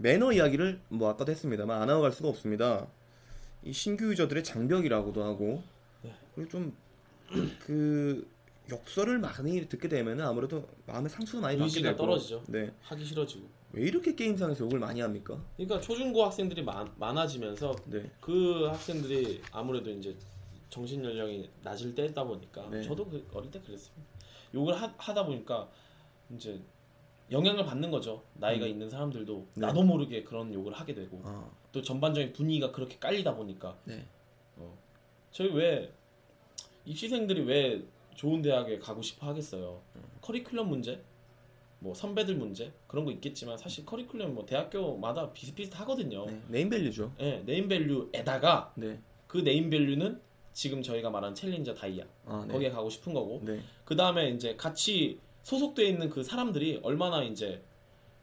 매너 이야기를 뭐 아까도 했습니다만 안 하고 갈 수가 없습니다. 이 신규 유저들의 장벽이라고도 하고 그리고 좀그 욕설을 많이 듣게 되면은 아무래도 마음의 상처도 많이 받게 되고 떨어지죠. 네. 하기 싫어지고. 왜 이렇게 게임상에서 욕을 많이 합니까? 그러니까 초중고 학생들이 많, 많아지면서 네. 그 학생들이 아무래도 이제 정신 연령이 낮을 때다 보니까 네. 저도 그 어릴 때 그랬습니다. 욕을 하, 하다 보니까 이제 영향을 받는 거죠. 나이가 음. 있는 사람들도 네. 나도 모르게 그런 욕을 하게 되고 아, 또 전반적인 분위기가 그렇게 깔리다 보니까 네. 어. 저희 왜 입시생들이 왜 좋은 대학에 가고 싶어 하겠어요. 커리큘럼 문제, 뭐 선배들 문제 그런 거 있겠지만 사실 커리큘럼 뭐 대학교마다 비슷비슷하거든요. 네. 네임밸류죠. 예, 네임밸류에다가 네. 그 네임밸류는 지금 저희가 말한 Challenger 다이아 아, 네. 거기에 가고 싶은 거고 네. 그 다음에 이제 같이 소속돼 있는 그 사람들이 얼마나 이제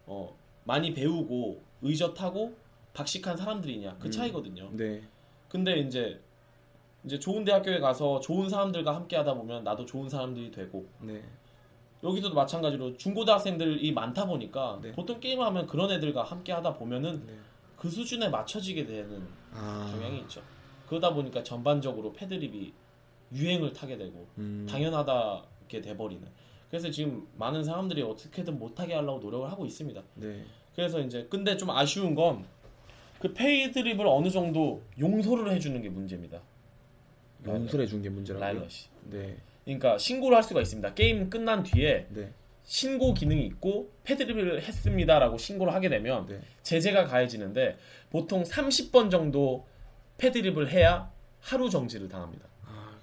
어 많이 배우고 의젓하고 박식한 사람들이냐 그 음. 차이거든요. 네. 근데 이제 이제 좋은 대학교에 가서 좋은 사람들과 함께 하다 보면 나도 좋은 사람들이 되고 네. 여기서도 마찬가지로 중고등학생들이 많다 보니까 네. 보통 게임을 하면 그런 애들과 함께 하다 보면은 네. 그 수준에 맞춰지게 되는 아. 경향이 있죠. 그러다 보니까 전반적으로 패드립이 유행을 타게 되고 음. 당연하다게 돼버리는. 그래서 지금 많은 사람들이 어떻게든 못하게 하려고 노력을 하고 있습니다. 네. 그래서 이제 근데 좀 아쉬운 건 그 패드립을 어느 정도 용서를 해주는 게 문제입니다. 용서해 준 게 문제라고요. 라이엇이. 네. 그러니까 신고를 할 수가 있습니다. 게임 끝난 뒤에 네. 신고 기능이 있고 패드립을 했습니다라고 신고를 하게 되면 네. 제재가 가해지는데 보통 30번 정도 패드립을 해야 하루 정지를 당합니다. 아,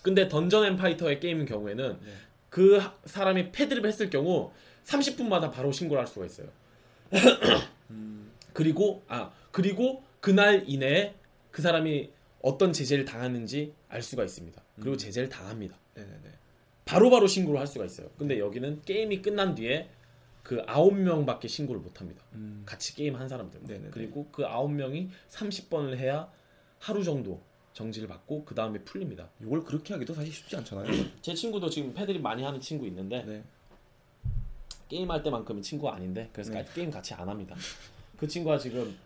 근데 던전 앤 파이터의 게임인 경우에는 네. 그 하- 사람이 패드립을 했을 경우 30분마다 바로 신고를 할 수가 있어요. 음. 그리고 아 그리고 그날 이내에 그 사람이 어떤 제재를 당하는지 알 수가 있습니다. 그리고 음. 제재를 당합니다. 네, 네, 네. 바로 바로 신고를 할 수가 있어요. 근데 여기는 게임이 끝난 뒤에 그 아홉 명밖에 신고를 못 합니다. 음. 같이 게임 한 사람들. 네네네. 그리고 그 아홉 명이 30번을 해야 하루 정도 정지를 받고 그 다음에 풀립니다. 이걸 그렇게 하기도 사실 쉽지 않잖아요. 제 친구도 지금 패드립 많이 하는 친구 있는데 네. 게임 할 때만큼은 친구가 아닌데 그래서 네. 게임 같이 안 합니다. 그 친구가 지금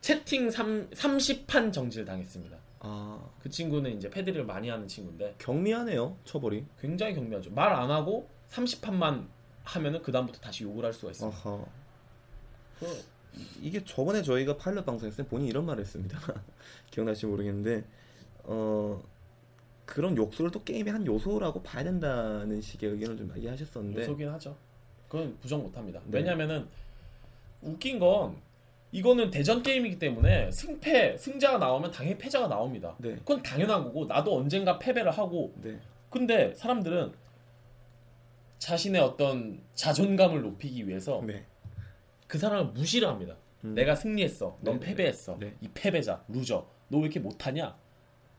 채팅 3, 30판 정지를 당했습니다. 아, 그 친구는 이제 패드립을 많이 하는 친구인데 경미하네요. 처벌이. 굉장히 경미하죠. 말 안 하고 30판만 하면은 그 다음부터 다시 욕을 할 수가 있어요. 이게 저번에 저희가 파일럿 방송했을 때 본인이 이런 말을 했습니다. 기억나실지 모르겠는데 어 그런 욕설을 또 게임의 한 요소라고 봐야 된다는 식의 의견을 좀 이야기하셨었는데 요소긴 하죠. 그건 부정 못합니다. 네. 왜냐면은 웃긴 건 이거는 대전 게임이기 때문에 승패 승자가 나오면 당연히 패자가 나옵니다. 네. 그건 당연한 거고 나도 언젠가 패배를 하고 네. 근데 사람들은 자신의 어떤 자존감을 높이기 위해서 네. 그 사람을 무시를 합니다. 음. 내가 승리했어. 넌 네, 패배했어. 네. 이 패배자, loser. 너 왜 이렇게 못하냐?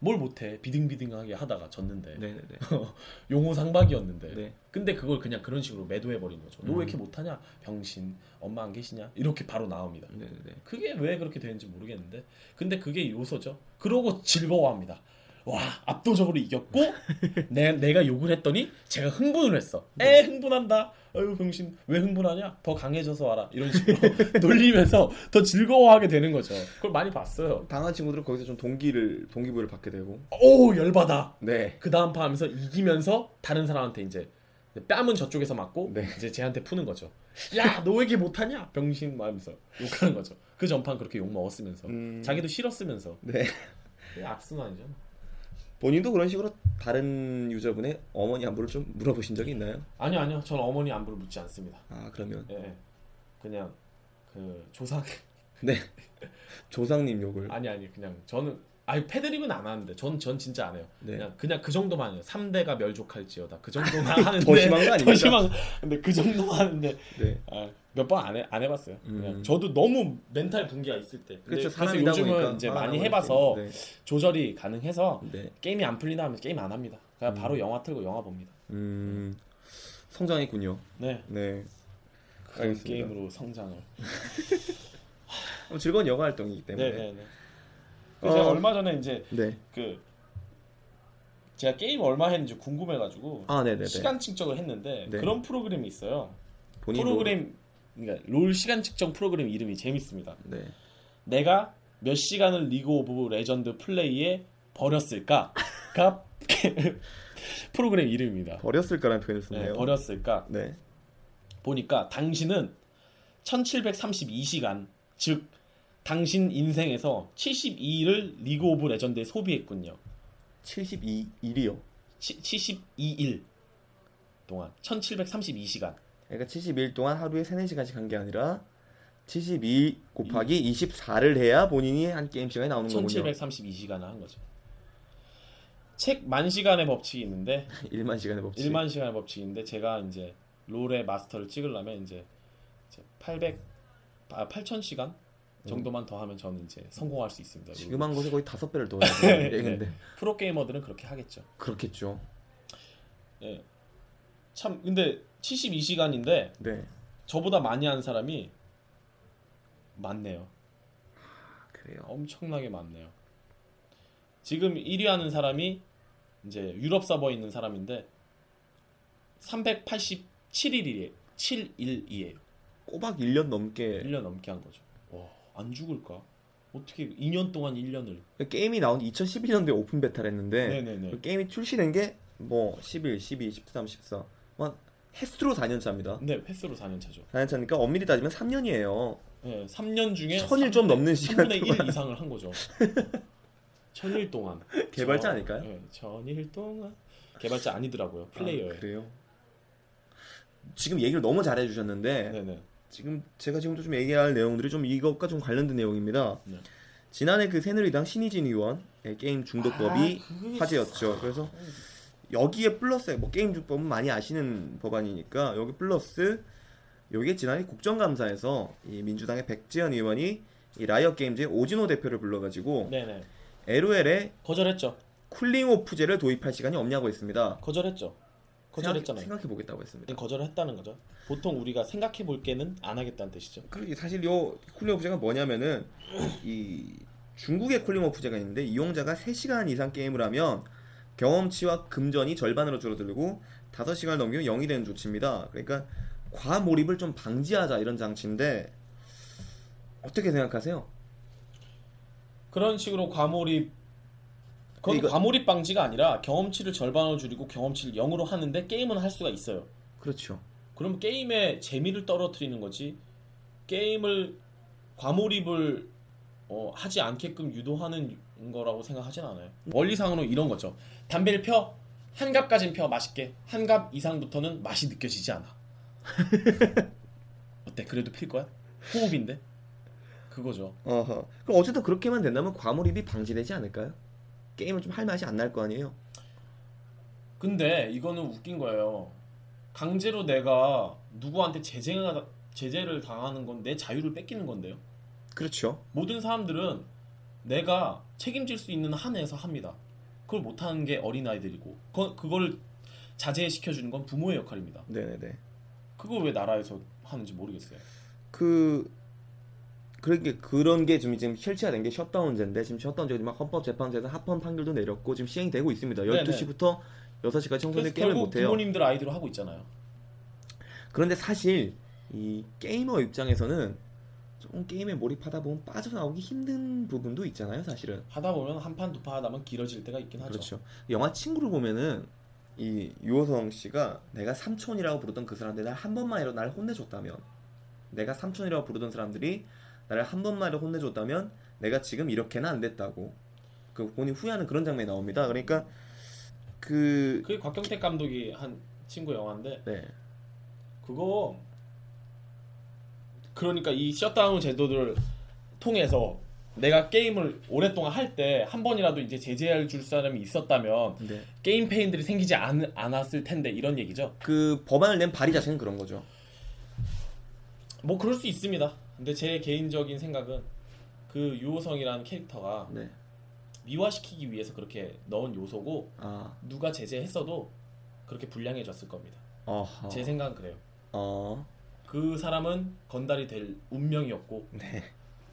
뭘 못해? 비등비등하게 하다가 졌는데. 네, 네, 네. 용호상박이었는데. 네. 근데 그걸 그냥 그런 식으로 매도해버린 거죠. 너 음. 왜 이렇게 못하냐? 병신. 엄마 안 계시냐? 이렇게 바로 나옵니다. 네, 네, 네. 그게 왜 그렇게 되는지 모르겠는데. 근데 그게 요소죠. 그러고 즐거워합니다. 와 압도적으로 이겼고 내, 내가 욕을 했더니 제가 흥분을 했어. 에 흥분한다. 아유 병신 왜 흥분하냐? 더 강해져서 와라. 이런 식으로 놀리면서 더 즐거워하게 되는 거죠. 그걸 많이 봤어요. 당한 친구들은 거기서 좀 동기를 동기부여를 받게 되고 오 열받아. 네. 그 다음 판 하면서 이기면서 다른 사람한테 이제 뺨은 저쪽에서 맞고 네. 이제 쟤한테 푸는 거죠. 야, 너 왜 이렇게 못하냐? 병신 말하면서 욕하는 거죠. 그 전판 그렇게 욕 먹었으면서 음. 자기도 싫었으면서 네. 악순환이죠. 본인도 그런 식으로 다른 유저분의 어머니 안부를 좀 물어보신 적이 있나요? 아니요, 아니요. 저는 어머니 안부를 묻지 않습니다. 아 그러면 예, 예. 그냥 그 조상 네 조상님 욕을 아니 아니 그냥 저는 아니 패드립은 안 하는데 전 전 진짜 안 해요. 네. 그냥 그냥 그 정도만 해요. 3대가 멸족할지어다. 그 정도만 하는데 더 심한 거 아닙니까? 더 심한 근데 그 정도만 하는데 네. 아, 몇번 안 해 안 해봤어요. 그냥 음. 저도 너무 멘탈 붕괴가 있을 때. 근데 그렇죠 그래서 요즘은 보니까 이제 많이 해봐서 이렇게. 조절이 가능해서 네. 네. 게임이 안 풀린다 하면 게임 안 합니다. 그냥 바로 영화 틀고 영화 봅니다. 음 성장했군요. 네. 네. 그 알겠습니다. 게임으로 성장을. 어, 즐거운 영화 활동이기 때문에. 네 네 네. 어. 제가 얼마 전에 이제 네. 그 제가 게임 얼마 했는지 궁금해가지고 아 네네네. 시간 측정을 했는데 네. 그런 프로그램이 있어요. 프로그램 그러니까 롤 시간 측정 프로그램 이름이 재밌습니다. 네. 내가 몇 시간을 League of Legends 플레이에 버렸을까가 프로그램 이름입니다. 버렸을까라는 표현을 네, 썼네요. 버렸을까 네. 보니까 당신은 1732시간 즉 당신 인생에서 72일을 League of Legends에 소비했군요. 72일이요. 72일 동안 1732시간 그러니까 72일 동안 하루에 3, 4시간씩 한 게 아니라 72 곱하기 24를 해야 본인이 한 게임 시간이 나오는 거군요. 1732시간을 한 거죠. 책 만 시간의 법칙이 있는데 1만 시간의 법칙. 1만 시간의 법칙인데 제가 이제 롤의 마스터를 찍으려면 이제 800 아, 8000시간 정도만 더 하면 저는 이제 성공할 수 있습니다. 지금 한 곳에 거의 다섯 배를 더 해야 되는 얘긴데 프로 게이머들은 그렇게 하겠죠. 그렇겠죠. 예. 참 근데 72시간인데 네. 저보다 많이 한 사람이 많네요. 그래요. 엄청나게 많네요. 지금 1위 하는 사람이 이제 유럽 서버에 있는 사람인데 387일이에요. 7일이에요. 꼬박 1년 넘게 1년 넘게 한 거죠. 와, 안 죽을까? 어떻게 2년 동안 1년을 게임이 나온 2011년도에 오픈 베타를 했는데. 그 게임이 출시된 게 뭐 11, 12, 13, 14. 뭐 횟수로 4년 차입니다. 네, 횟수로 4년 차죠. 4년 차니까 엄밀히 따지면 3년이에요. 네, 3년 중에 천일 좀 넘는 시간 3분의 1 동안. 이상을 한 거죠. 천일 동안. 개발자 저- 아닐까요? 네, 천일 동안. 개발자 아니더라고요. 플레이어예요. 아, 그래요. 지금 얘기를 너무 잘해 주셨는데 네네. 지금 제가 지금도 좀 얘기할 내용들이 좀 이것과 좀 관련된 내용입니다. 네. 지난해 그 새누리당 신의진 의원의 게임 중독법이 아, 그게- 화제였죠. 그래서 여기에 플러스 뭐 게임 중독법은 많이 아시는 법안이니까 여기 플러스 여기에 지난해 국정감사에서 이 민주당의 백재현 의원이 이 Riot Games의 오진호 대표를 불러가지고 네네. LOL에 거절했죠. cooling off제를 도입할 생각이 없냐고 했습니다. 거절했죠. 거절했잖아요. 생각해 보겠다고 했습니다. 네, 거절을 했다는 거죠. 보통 우리가 생각해 볼 게는 안 하겠다는 뜻이죠. 그 사실 요 쿨링 오프제가 뭐냐면은 이 중국의 쿨링 오프제가 있는데 이용자가 3시간 이상 게임을 하면 경험치와 금전이 절반으로 줄어들고 5시간을 넘기면 0이 되는 조치입니다. 그러니까 과몰입을 좀 방지하자 이런 장치인데 어떻게 생각하세요? 그런 식으로 과몰입 그건 이거- 과몰입 방지가 아니라 경험치를 절반으로 줄이고 경험치를 0으로 하는데 게임은 할 수가 있어요. 그렇죠. 그럼 게임의 재미를 떨어뜨리는 거지. 게임을 과몰입을 어, 하지 않게끔 유도하는 거라고 생각하진 않아요. 원리상으로 이런 거죠. 담배를 펴. 한 갑까진 펴 맛있게. 한갑 이상부터는 맛이 느껴지지 않아. 어때? 그래도 필 거야? 호흡인데? 그거죠. 어허. 그럼 어쨌든 그렇게만 된다면 과몰입이 방지되지 않을까요? 게임을 좀 할 맛이 안 날 거 아니에요? 근데 이거는 웃긴 거예요. 강제로 내가 누구한테 제재가 제재를 당하는 건 내 자유를 뺏기는 건데요. 그렇죠. 모든 사람들은 내가 책임질 수 있는 한에서 합니다. 그걸 못하는 게 어린아이들이고 그, 그거를 자제시켜 주는 건 부모의 역할입니다. 네네네. 그걸 왜 나라에서 하는지 모르겠어요. 그 그런 게 그런 게 지금 지금 실체화된 게 shutdown제인데 지금 shutdown제가 막 헌법재판소에서 합헌 판결도 내렸고 지금 시행이 되고 있습니다. 네네. 12시부터 6시까지 그래서 청소년 게임을 못 해요. 부모님들 아이디로 하고 있잖아요. 그런데 사실 이 게이머 입장에서는 조금 게임에 몰입하다 보면 빠져나오기 힘든 부분도 있잖아요, 사실은. 하다 보면 한 판 두 판 하다 보면 길어질 때가 있긴 하죠. 그렇죠. 영화 친구를 보면은 이 유오성 씨가 내가 삼촌이라고 부르던 그 사람들이 날 한 번만이라도 날 혼내줬다면 내가 삼촌이라고 부르던 사람들이 나를 한 번만이라도 혼내줬다면 내가 지금 이렇게는 안 됐다고 그 본인 후회하는 그런 장면이 나옵니다. 그러니까 그 그게 곽경택 감독이 한 친구 영화인데 네. 그거 그러니까 이 셧다운 제도를 통해서 내가 게임을 오랫동안 할 때 한 번이라도 이제 제재해 줄 사람이 있었다면 네. 게임 폐인들이 생기지 않, 않았을 텐데 이런 얘기죠. 그 법안을 낸 발의 자체는 그런 거죠. 뭐 그럴 수 있습니다. 근데 제 개인적인 생각은 그 유호성이라는 캐릭터가 네. 미화시키기 위해서 그렇게 넣은 요소고 아, 누가 제재했어도 그렇게 불량해졌을 겁니다. 어허. 제 생각은 그래요. 어, 그 사람은 건달이 될 운명이었고 네.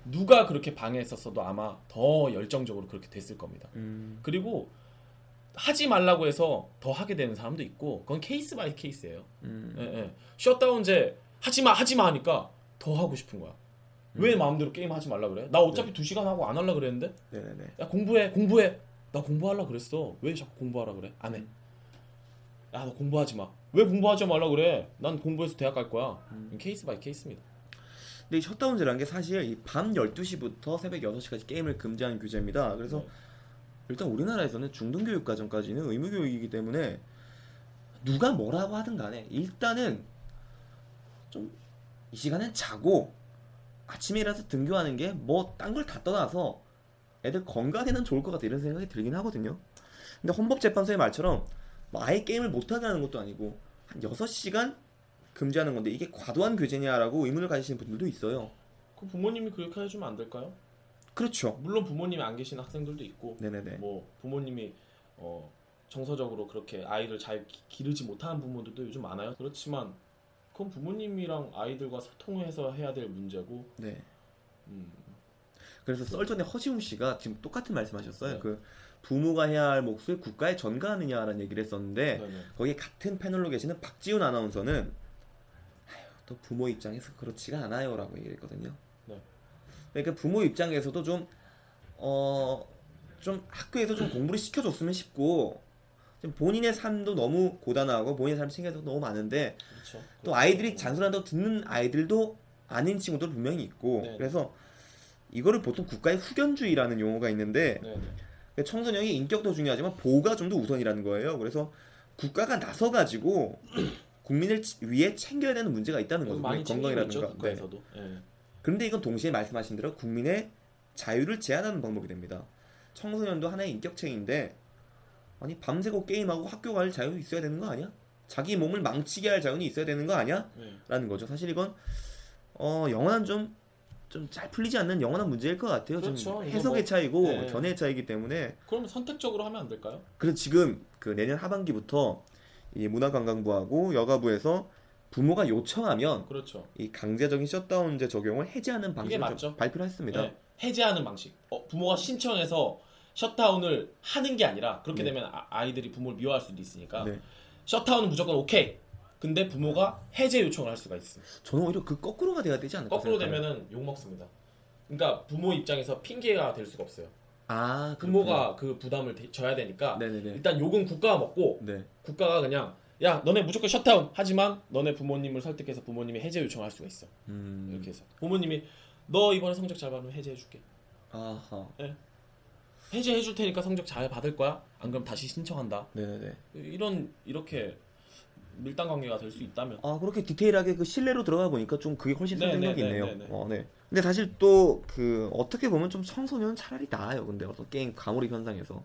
누가 그렇게 방해했었어도 아마 더 열정적으로 그렇게 됐을 겁니다. 음, 그리고 하지 말라고 해서 더 하게 되는 사람도 있고 그건 case by case예요. 음, 예, 예. shutdown제 하지 마 하지 마 하니까 더 하고 싶은 거야. 왜 마음대로 게임 하지 말라 그래? 나 어차피 두 시간 하고 안 할라 그랬는데 네네네. 야 공부해 공부해 나 공부하려 그랬어 왜 자꾸 공부하라 그래 안 해. 야 너 공부하지 마. 왜 공부하지 말라 그래? 난 공부해서 대학 갈 거야. case by case입니다. 근데 이 shutdown제라는 게 사실 이 밤 12시부터 새벽 6시까지 게임을 금지하는 규제입니다. 그래서 네. 일단 우리나라에서는 중등교육 과정까지는 의무 교육이기 때문에 누가 뭐라고 하든 간에 일단은 좀 이 시간엔 자고 아침에 일어나서 등교하는 게 뭐 딴 걸 다 떠나서 애들 건강에는 좋을 것 같다 이런 생각이 들긴 하거든요. 근데 헌법재판소의 말처럼 뭐 아예 게임을 못하게 하는 것도 아니고 한 6시간 금지하는 건데 이게 과도한 규제냐라고 의문을 가지시는 분들도 있어요. 그 부모님이 그렇게 해주면 안 될까요? 그렇죠. 물론 부모님이 안 계신 학생들도 있고 네네네. 뭐 부모님이 어, 정서적으로 그렇게 아이를 잘 기- 기르지 못하는 부모들도 요즘 많아요. 그렇지만 그건 부모님이랑 아이들과 소통해서 해야 될 문제고 네. 음, 그래서 썰 전에 허지웅 씨가 지금 똑같은 말씀하셨어요. 네. 그 부모가 해야 할 몫을 국가에 전가하느냐라는 얘기를 했었는데 네 네. 거기에 같은 패널로 계시는 박지훈 아나운서는 또 부모 입장에서 그렇지가 않아요라고 얘기했거든요. 네. 그러니까 부모 입장에서도 좀 어, 좀 학교에서 좀 공부를 시켜줬으면 싶고 좀 본인의 삶도 너무 고단하고 본인의 삶 챙겨도 너무 많은데 그렇죠. 또 아이들이 잔소리한다고 듣는 아이들도 아닌 친구들 분명히 있고 네. 그래서 이거를 보통 국가의 후견주의라는 용어가 있는데 네네. 청소년이 인격도 중요하지만 보호가 좀 더 우선이라는 거예요. 그래서 국가가 나서 가지고 국민을 치- 위해 챙겨야 되는 문제가 있다는 거죠. 건강이라든가. 네. 예. 그런데 이건 동시에 말씀하신 대로 국민의 자유를 제한하는 방법이 됩니다. 청소년도 하나의 인격체인데 아니 밤새고 게임하고 학교 갈 자유도 있어야 되는 거 아니야? 자기 몸을 망치게 할 자유는 있어야 되는 거 아니야? 예. 라는 거죠. 사실 이건 어 영원한 좀 좀 잘 풀리지 않는 영원한 문제일 것 같아요. 좀 그렇죠. 해석의 뭐- 차이고 네. 견해의 차이기 때문에 그러면 선택적으로 하면 안 될까요? 그래서 지금 그 내년 하반기부터 이 문화관광부하고 여가부에서 부모가 요청하면 그렇죠. 이 강제적인 셧다운제 적용을 해제하는 방식을 발표를 했습니다. 예. 해제하는 방식. 어, 부모가 신청해서 셧다운을 하는 게 아니라 그렇게 네. 되면 아, 이들이 부모를 미워할 수도 있으니까 네. 셧다운은 무조건 오케이. 근데 부모가 해제 요청을 할 수가 있습니다. 저는 오히려 그 거꾸로가 돼야 되지 않을까 거꾸로. 되면은 욕 먹습니다. 그러니까 부모 입장에서 핑계가 될 수가 없어요. 아 부모가 그 부담을 대- 져야 되니까. 네네네. 일단 욕은 국가가 먹고 네. 국가가 그냥 야 너네 무조건 셧다운 하지만 너네 부모님을 설득해서 부모님이 해제 요청할 수가 있어 음. 이렇게 해서 부모님이 너 이번에 성적 잘 받으면 해제해줄게 아하. 해제해 줄 테니까 성적 잘 받을 거야 안 그럼 다시 신청한다 네네네. 이런 이렇게 밀당 관계가 될 수 있다면 아 그렇게 디테일하게 그 실례로 들어가 보니까 좀 그게 훨씬 네, 네, 있네요. 네, 네, 네. 어, 네. 근데 사실 또 그 어떻게 보면 좀 청소년은 차라리 나아요. 근데 어떤 게임 과몰입 현상에서.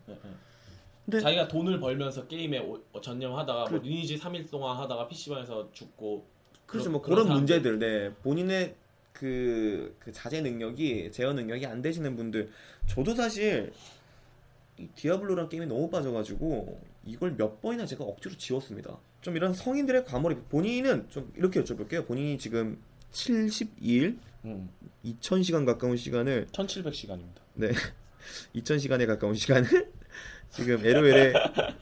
근데- 자기가 돈을 벌면서 게임에 오- 어, 전념하다가 뭐 그- Lineage 3일 동안 하다가 PC방에서 죽고 그렇죠. 뭐 그런 그런 사람들. 문제들, 네. 본인의 그, 그 자제 능력이 제어 능력이 안 되시는 분들, 저도 사실 이 Diablo란 게임에 너무 빠져가지고 이걸 몇 번이나 제가 억지로 지웠습니다. 좀 이런 성인들의 과몰입, 본인은 좀 이렇게 여쭤볼게요. 본인이 지금 72일, 음, 2000시간 가까운 시간을 1700시간입니다 네. 2000시간에 가까운 시간을 지금 LOL에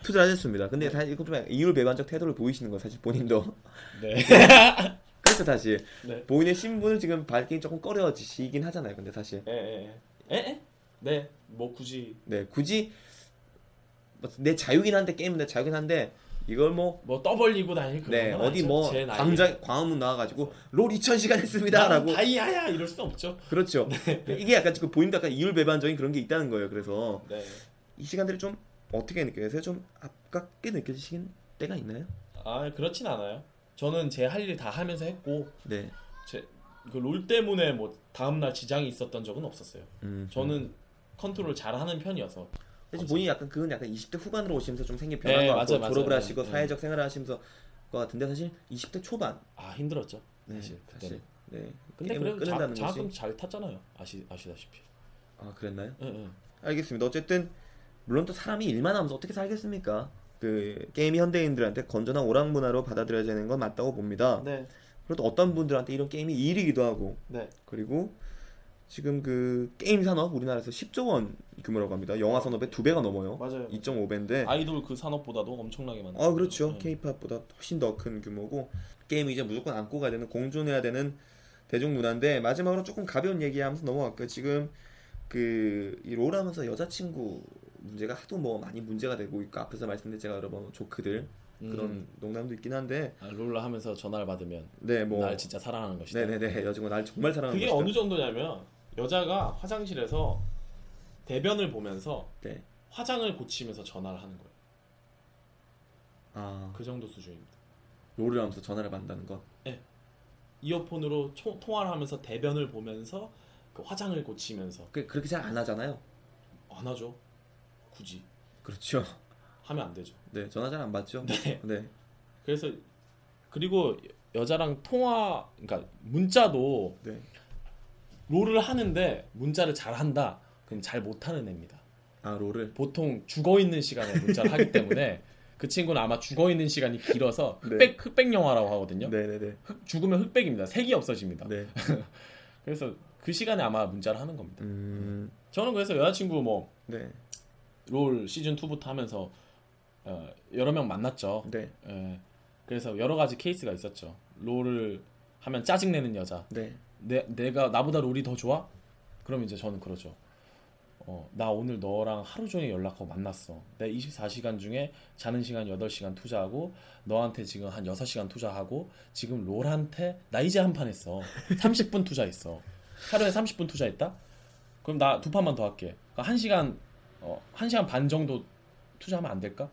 투자하셨습니다. 근데 사실 이거 좀 약간 이율 배반적 태도를 보이시는 거 사실 본인도 네. 그렇죠 사실 네. 본인의 신분을 지금 밝기 조금 꺼려지시긴 하잖아요. 근데 사실 에, 에, 에, 에? 네, 뭐 굳이 네 굳이 뭐내 자유긴 한데 게임은 내 자유긴 한데 이걸 뭐 뭐 떠벌리고 그런 네, 건 어디. 뭐. 광장 광화문 나와가지고 롤 2,000시간 나는 했습니다라고 다이아야 이럴 수 없죠. 그렇죠. 이게 약간 지금 보임도 약간 이율배반적인 그런 게 있다는 거예요. 그래서 네. 이 시간들이 좀 어떻게 느껴지세요? 좀 아깝게 느껴지시긴 때가 있나요? 아 그렇진 않아요. 저는 제 할 일 다 하면서 했고 네. 그롤 때문에 뭐 다음 날 지장이 있었던 적은 없었어요. 음, 저는 컨트롤 잘하는 편이어서 사실 본인이 약간 그건 약간 20대 후반으로 오시면서 좀 생긴 변화인 네, 맞아요, 맞아요. 졸업을 네, 하시고 네. 사회적 생활을 하시면서 것 같은데 사실 20대 초반 아 힘들었죠. 네, 사실 사실 그때는. 네. 근데 그래도 자, 끊는다는 장학금 것이 잘 탔잖아요. 아시 아시다시피. 아 그랬나요? 응, 응. 알겠습니다. 어쨌든 물론 또 사람이 일만 하면서 어떻게 살겠습니까? 그 게임이 현대인들한테 건전한 오락 문화로 받아들여야 되는 건 맞다고 봅니다. 네, 그래도 어떤 분들한테 이런 게임이 일이기도 하고 네. 그리고 지금 그 게임 산업 우리나라에서 10조 원 규모라고 합니다. 영화 산업의 두 배가 넘어요. 맞아요. 2.5배인데. 아이돌 그 산업보다도 엄청나게 많아요. 아 그렇죠. 네. K-팝보다 훨씬 더 큰 규모고 게임이 이제 무조건 안고 가야 되는 공존해야 되는 대중 문화인데 마지막으로 조금 가벼운 얘기하면서 넘어갈게요. 지금 그 이 롤하면서 여자친구 문제가 하도 뭐 많이 문제가 되고 있고 앞에서 말씀드린 제가 여러 번 조크들 그런 음. 농담도 있긴 한데 아, 롤러 하면서 전화를 받으면 네 뭐 날 진짜 사랑하는 것이다. 네네네 여자친구 날 정말 사랑하는 그게 것이다. 어느 정도냐면 여자가 화장실에서 대변을 보면서 네. 화장을 고치면서 전화를 하는 거예요. 아 그 정도 수준입니다. 롤을 하면서 전화를 받는다는 건 이어폰으로 초- 통화를 하면서 대변을 보면서 그 화장을 고치면서 그, 그렇게 잘 안 하잖아요. 안 하죠. 굳이 그렇죠. 하면 안 되죠. 네 전화 잘 안 받죠. 네. 네. 그래서 그리고 여자랑 통화 그러니까 문자도 네. 롤을 하는데 문자를 잘 한다. 그럼 잘 못하는 애입니다. 아 롤을 보통 죽어 있는 시간에 문자를 하기 때문에 그 친구는 아마 죽어 있는 시간이 길어서 네. 흑백 흑백 영화라고 하거든요. 네네네. 흑- 죽으면 흑백입니다. 색이 없어집니다. 네. 그래서 그 시간에 아마 문자를 하는 겁니다. 음. 저는 그래서 여자친구 뭐 롤 네. 시즌 2부터 하면서 어, 여러 명 만났죠. 네. 예. 그래서 여러 가지 케이스가 있었죠. 롤을 하면 짜증 내는 여자. 네. 내 내가 나보다 롤이 더 좋아? 그럼 이제 저는 그러죠. 어, 나 오늘 너랑 하루 종일 연락하고 만났어. 내 24시간 중에 자는 시간 8시간 투자하고 너한테 지금 한 6시간 투자하고 지금 롤한테 나 이제 한 판 했어. 30분 투자했어. 하루에 30분 투자했다? 그럼 나 두 판만 더 할게. 그러니까 1시간 어, 1시간 반 정도 투자하면 안 될까?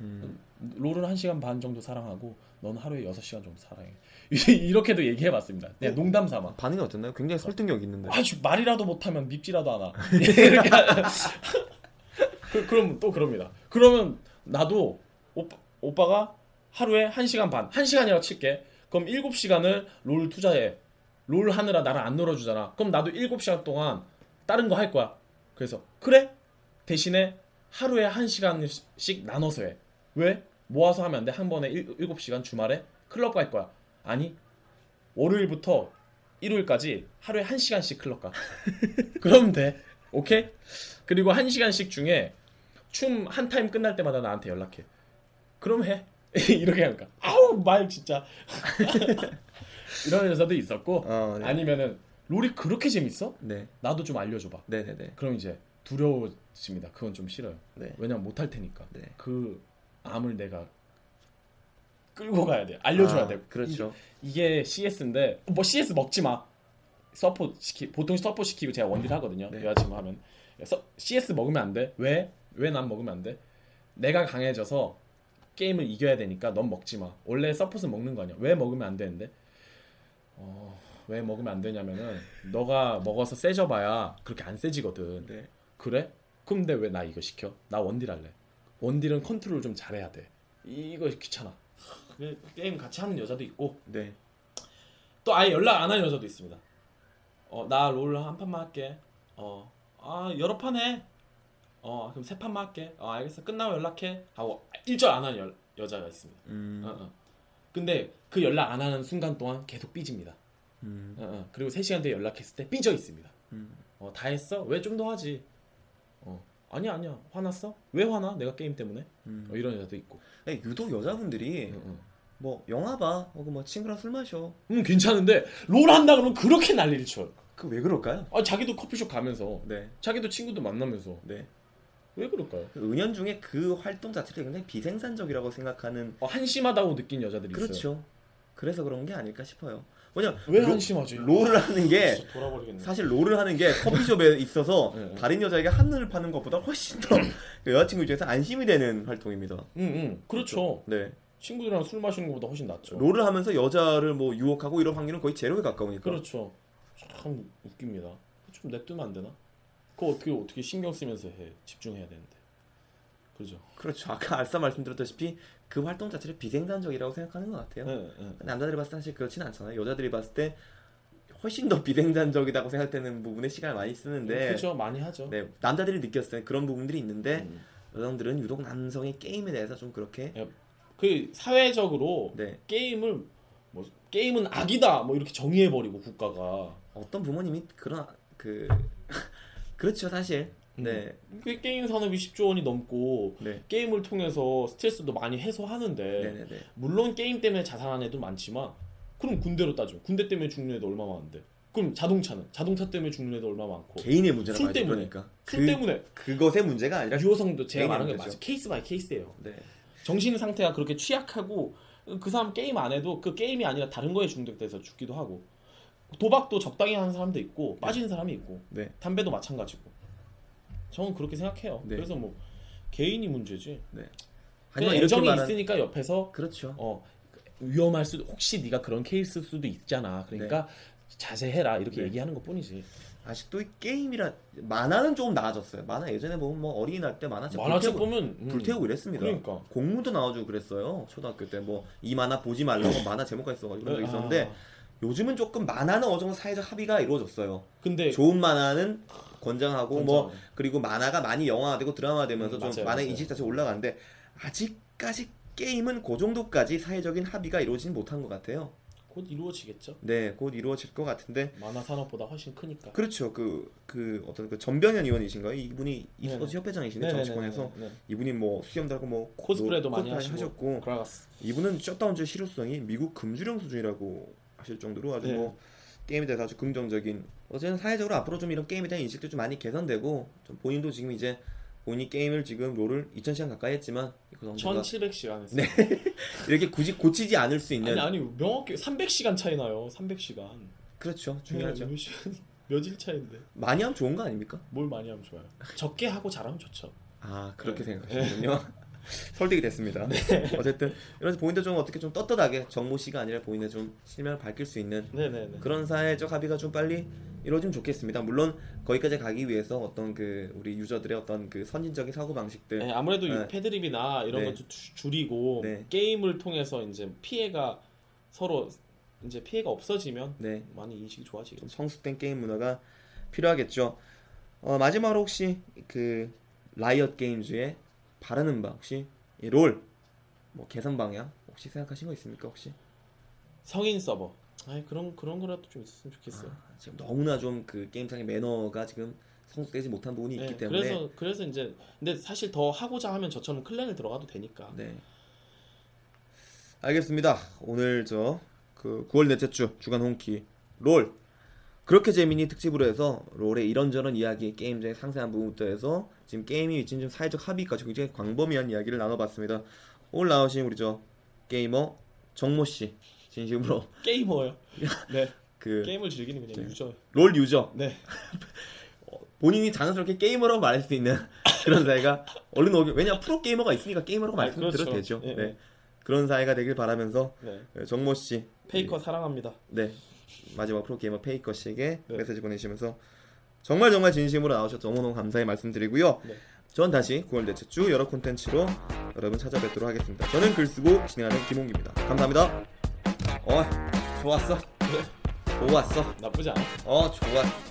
음. 롤은 1시간 반 정도 사랑하고 너는 하루에 6시간 정도 사랑해. 이렇게도 얘기해 봤습니다. 그냥 농담 삼아. 반응이 어땠나요? 굉장히 설득력 있는데. 아주 말이라도 못 하면 밉지라도 않아. 이렇게 하- 그, 그럼 또 그럽니다. 그러면 나도 오빠, 오빠가 하루에 1시간 반, 1시간이라고 칠게. 그럼 7시간을 롤 투자해. 롤 하느라 나를 안 놀아주잖아. 그럼 나도 7시간 동안 다른 거 할 거야. 그래서 그래? 대신에 하루에 1시간씩 나눠서 해. 왜? 모아서 하면 안 돼. 한 번에 7, 7시간 주말에 클럽 갈 거야. 아니 월요일부터 일요일까지 하루에 1시간씩 클럽 가. 그러면 돼. 오케이? 그리고 1시간씩 중에 춤 한 타임 끝날 때마다 나한테 연락해. 그럼 해. 이렇게 하니까. 아우, 말 진짜. 이런 여자도 있었고 아, 네. 아니면은 롤이 그렇게 재밌어? 네. 나도 좀 알려 줘 봐. 네네네. 그럼 이제 두려워집니다. 그건 좀 싫어요. 네. 왜냐면 못할 테니까. 네. 그 암을 내가 끌고 가야 돼. 알려줘야 아, 돼. 그렇죠. 이게 CS인데 뭐 CS 먹지 마. 서포 시키 보통 서포 시키고 제가 원딜 하거든요. 네. 여자친구 하면 서, CS 먹으면 안 돼. 왜? 왜 난 먹으면 안 돼? 내가 강해져서 게임을 이겨야 되니까 넌 먹지 마. 원래 서폿은 먹는 거 아니야. 왜 먹으면 안 되는데? 어, 왜 먹으면 안 되냐면은 너가 먹어서 세져봐야 그렇게 안 세지거든. 네. 그래? 근데 왜 나 이거 시켜? 나 원딜 할래. 원딜은 컨트롤 좀 잘해야 돼. 이거 귀찮아. 그 게임 같이 하는 여자도 있고 네. 또 아예 연락 안 하는 여자도 있습니다. 어, 나 롤 한 판만 할게. 어, 아 여러 판 해. 어, 그럼 세 판만 할게. 어, 알겠어. 끝나고 연락해. 하고 일절 안 하는 여, 여자가 있습니다. 음. 어, 어. 근데 그 연락 안 하는 순간 동안 계속 삐집니다. 음. 어, 어. 그리고 3시간 뒤에 연락했을 때 삐져 있습니다. 음. 어, 다 했어? 왜 좀 더 하지? 어, 아니야, 아니야. 화났어? 왜 화나? 내가 게임 때문에? 음. 어, 이런 여자도 있고. 네, 유독 여자분들이 응, 응. 뭐 영화 봐, 혹은 뭐 친구랑 술 마셔. 음, 괜찮은데 롤 한다 그러면 그렇게 난리를 쳐요. 그왜 그럴까요? 아, 자기도 커피숍 가면서 네. 자기도 친구도 만나면서 네. 왜 그럴까요? 은연중에 그 활동 자체를 굉장히 비생산적이라고 생각하는 어, 한심하다고 느낀 여자들이 있어요. 그렇죠. 그래서 그런 게 아닐까 싶어요. 왜냐면 왜 로- 한심하지? 롤을 하는 게 돌아버리겠네. 사실 롤을 하는 게 커피숍에 있어서 네, 네. 다른 여자에게 한눈을 파는 것보다 훨씬 더그 여자친구 입장에서 안심이 되는 활동입니다. 응, 응. 그렇죠. 네. 친구들이랑 술 마시는 것보다 훨씬 낫죠. 롤을 하면서 여자를 뭐 유혹하고 이런 확률은 거의 제로에 가까우니까. 그렇죠. 참 웃깁니다. 좀 냅두면 안 되나? 그거 어떻게 어떻게 신경 쓰면서 해? 집중해야 되는데. 그죠? 그렇죠. 아까 알싸 말씀드렸다시피 그 활동 자체를 비생산적이라고 생각하는 것 같아요. 네, 네. 남자들이 봤을 때 사실 그렇지는 않잖아요. 여자들이 봤을 때 훨씬 더 비생산적이라고 생각되는 부분에 시간을 많이 쓰는데 그렇죠. 많이 하죠. 네, 남자들이 느꼈을 때 그런 부분들이 있는데 음. 여성들은 유독 남성의 게임에 대해서 좀 그렇게 그 사회적으로 네 게임을 뭐 게임은 악이다 뭐 이렇게 정의해 버리고 국가가 어떤 부모님이 그런 그 그렇죠 사실 네 그 게임 산업이 10조 원이 넘고 네. 게임을 통해서 스트레스도 많이 해소하는데 네네네. 물론 게임 때문에 자살하는 애도 많지만 그럼 군대로 따져 군대 때문에 죽는 애도 얼마 많은데 그럼 자동차는 자동차 때문에 죽는 애도 얼마 많고 개인의 문제라 술. 때문에. 그러니까 술 그 때문에 그것의 문제가 아니라 유효성도 제가 말한 게 문제죠. 맞아 case by case예요 네. 정신 상태가 그렇게 취약하고 그 사람 게임 안 해도 그 게임이 아니라 다른 거에 중독돼서 죽기도 하고 도박도 적당히 하는 사람도 있고 빠지는 사람이 있고 네. 담배도 마찬가지고 저는 그렇게 생각해요 네. 그래서 뭐 개인이 문제지 그냥 이렇게 애정이 말한 있으니까 옆에서 그렇죠. 어 위험할 수도 혹시 네가 그런 케이스 수도 있잖아 그러니까 자제해라 이렇게 네. 얘기하는 것 뿐이지 아직도 이 게임이라 만화는 조금 나아졌어요. 만화 예전에 보면 뭐 어린이날 때 만화책 만화책 불태우고, 보면 음, 불태우고 이랬습니다. 그러니까 공무도 나와주고 그랬어요. 초등학교 때 뭐 이 만화 보지 말라고 만화 제목까지 써가지고 그런 적 아, 있었는데 요즘은 조금 만화는 어느 정도 사회적 합의가 이루어졌어요. 근데 좋은 만화는 권장하고 뭐 권장. 그리고 만화가 많이 영화화되고 드라마되면서 음, 좀 맞아요, 만화 맞아요. 인식 자체 올라가는데 아직까지 게임은 그 정도까지 사회적인 합의가 이루어지진 못한 것 같아요. 곧 이루어지겠죠 네, 곧 이루어질 것 같은데 만화 산업보다 훨씬 크니까 그렇죠. 그, 그 어떤 그 전병현 의원이신가요? 이분이 e-sports 네네. 협회장이신데 네네네네. 정치권에서 네. 이분이 뭐 수염도 하고 뭐 코스프레도 많이 코스프레 하시고 하셨고 Gragas 이분은 shutdown제 실효성이 미국 금주령 수준이라고 하실 정도로 아주 네. 뭐 게임에 대해서 아주 긍정적인 어쨌든 사회적으로 앞으로 좀 이런 게임에 대한 인식도 좀 많이 개선되고 좀 본인도 지금 이제 본인이 게임을 지금 롤을 2000시간 가까이 했지만 그 정도가 1700시간 했어요. 네. 이렇게 굳이 고치지 않을 수 있는. 아니 아니 명확히 300시간 차이 나요. 300시간. 그렇죠. 중요하죠. 몇 시간 며칠 차인데. 많이 하면 좋은 거 아닙니까? 뭘 많이 하면 좋아요? 적게 하고 잘하면 좋죠. 아 그렇게 네. 생각하시는군요. 설득이 됐습니다. 어쨌든 이러면서 본인도 좀 어떻게 좀 떳떳하게 정모 씨가 아니라 본인의 좀 실명을 밝힐 수 있는 네네네 그런 사회적 합의가 좀 빨리 이루어지면 좋겠습니다. 물론 거기까지 가기 위해서 어떤 그 우리 유저들의 어떤 그 선진적인 사고 방식들 네, 아무래도 이 네. 패드립이나 이런 네. 것도 주- 줄이고 네. 게임을 통해서 이제 피해가 서로 이제 피해가 없어지면 네, 많이 인식이 좀 좋아지겠죠. 성숙된 게임 문화가 필요하겠죠. 어, 마지막으로 혹시 그 라이엇 게임즈의 바라는 바 혹시 이 롤, 뭐 개선 방향 혹시 생각하신 거 있습니까 혹시? 성인 서버. 아니 그런 그런 거라도 좀 있었으면 좋겠어요. 아, 지금 너무나 좀 그 게임상의 매너가 지금 성숙되지 못한 부분이 있기 네, 때문에 그래서 그래서 이제 근데 사실 더 하고자 하면 저처럼 클랜을 들어가도 되니까. 네. 알겠습니다. 오늘 저 그 9월 넷째 주 주간 홍키 롤 그렇게 재밌니 특집으로 해서 롤의 이런저런 이야기 게임의 상세한 부분부터 해서 지금 게임이 미친 좀 사회적 합의까지 굉장히 광범위한 이야기를 나눠봤습니다. 오늘 나오신 우리 저 게이머 정모 씨 진심으로 게이머요. 네. 그 게임을 즐기는 그냥 네. 유저. 롤 유저 네. 본인이 자연스럽게 게이머라고 말할 수 있는 그런 사이가 얼른 오기 왜냐 프로 게이머가 있으니까 게이머라고 아, 말씀드려도 그렇죠. 되죠. 예, 네. 예. 그런 사이가 되길 바라면서 네. 정모 씨 페이커 사랑합니다. 네 마지막 프로게이머 페이커 씨에게 네. 메시지 보내시면서 정말 정말 진심으로 나오셔서 너무너무 감사의 말씀드리고요. 네. 전 다시 9월 넷째 주 여러 콘텐츠로 여러분 찾아뵙도록 하겠습니다. 저는 글 쓰고 진행하는 김홍기입니다. 감사합니다. 어 좋았어. 좋았어. 나쁘지 않아. 어 좋아